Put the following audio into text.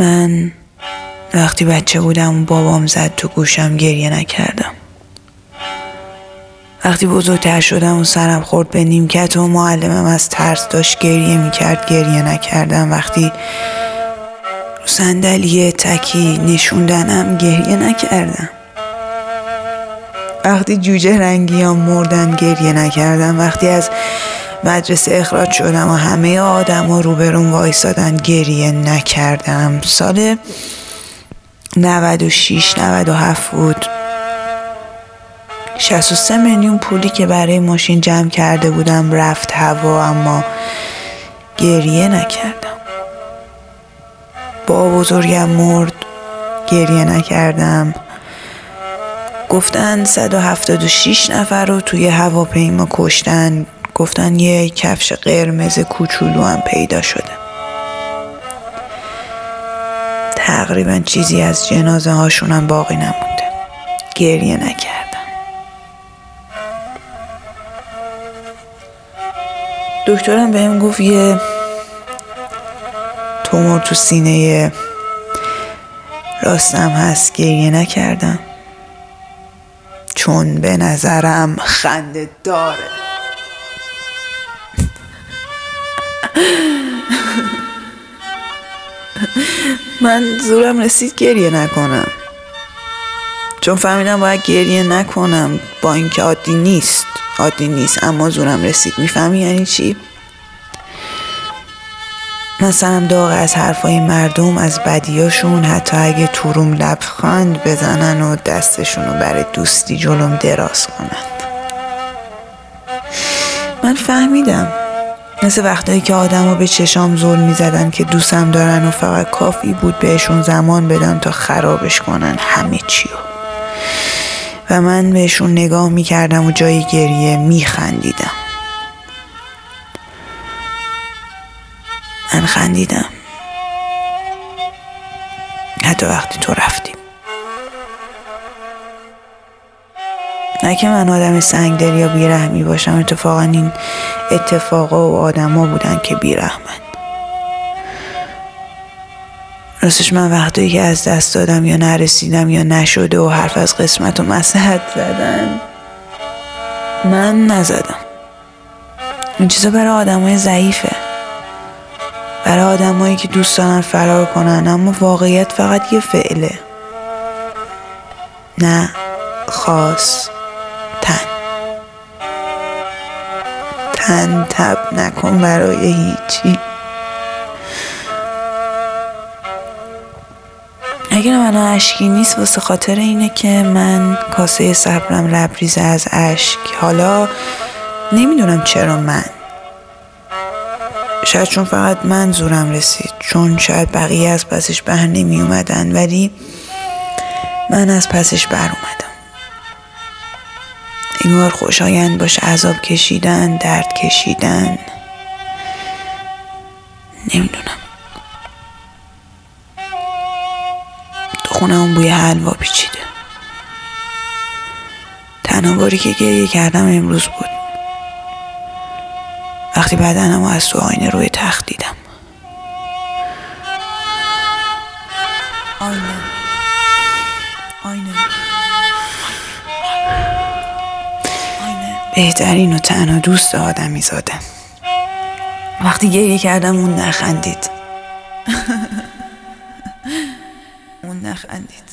من وقتی بچه بودم بابام زد تو گوشم گریه نکردم. وقتی بزرگتر شدم و سرم خورد به نیمکت و معلمم از ترس داشت گریه می‌کرد گریه نکردم. وقتی رو صندلی تکی نشوندنم گریه نکردم. وقتی جوجه رنگیام مردن گریه نکردم. وقتی از مدرسه اخراج شدم و همه آدم ها روبرون وایستادن گریه نکردم. سال 96 97 بود. 63 میلیون پولی که برای ماشین جمع کرده بودم رفت هوا اما گریه نکردم. با بزرگم مرد گریه نکردم. گفتن 176 نفر رو توی هواپیما کشتن. گفتن یه کفش قرمز کوچولو هم پیدا شده. تقریبا چیزی از جنازه هاشونم باقی نمونده. گریه نکردم دکترم بهم گفت یه تومور تو سینه راستم هست گریه نکردم. چون به نظرم خنده داره. من زورم رسید گریه نکنم. چون فهمیدم باید گریه نکنم. با اینکه عادی نیست. عادی نیست. اما زورم رسید. می‌فهمی یعنی چی؟ مثلا داغ از حرفای مردم از بدیاشون. حتی اگه توروم لبخند بزنن و دستشون رو برای دوستی جلوم دراز کنند من فهمیدم. مثل وقتایی که آدما به چشام ظلم می‌زدن که دوستم دارن و فقط کافی بود بهشون زمان بدن تا خرابش کنن همه چیو. و من بهشون نگاه می‌کردم و جای گریه میخندیدم. من خندیدم. حتی وقتی تو رفتیم نه که من آدم سنگدل یا بیرحمی باشم اتفاقا این اتفاقا و آدما بودن که بیرحمن. راستش من وقتی که از دست دادم یا نرسیدم یا نشده و حرف از قسمت و مسحت زدن من نزدم. این چیزا برای آدم های ضعیفه. برای آدمایی که دوست دارن فرار کنن اما واقعیت فقط یه فعله. نه خاص. تن تب نکن برای هیچی. اگر من اشکی نیست واسه خاطر اینه که من کاسه صبرم لبریزه از اشک. حالا نمی‌دونم چرا من. شاید چون فقط من زورم رسید چون شاید بقیه از پسش بر نمی اومدن ولی من از پسش بر انگار خوشایند باشه عذاب کشیدن درد کشیدن. نمی‌دونم. تو خونه اون بوی حلوا پیچیده. تنها باری که گریه کردم امروز بود. وقتی بدنم از تو آینه روی تخت دیدم. آینه. بهترین و تنها دوست آدمی زاده. وقتی گریه کردم اون نخندید. اون نخندید.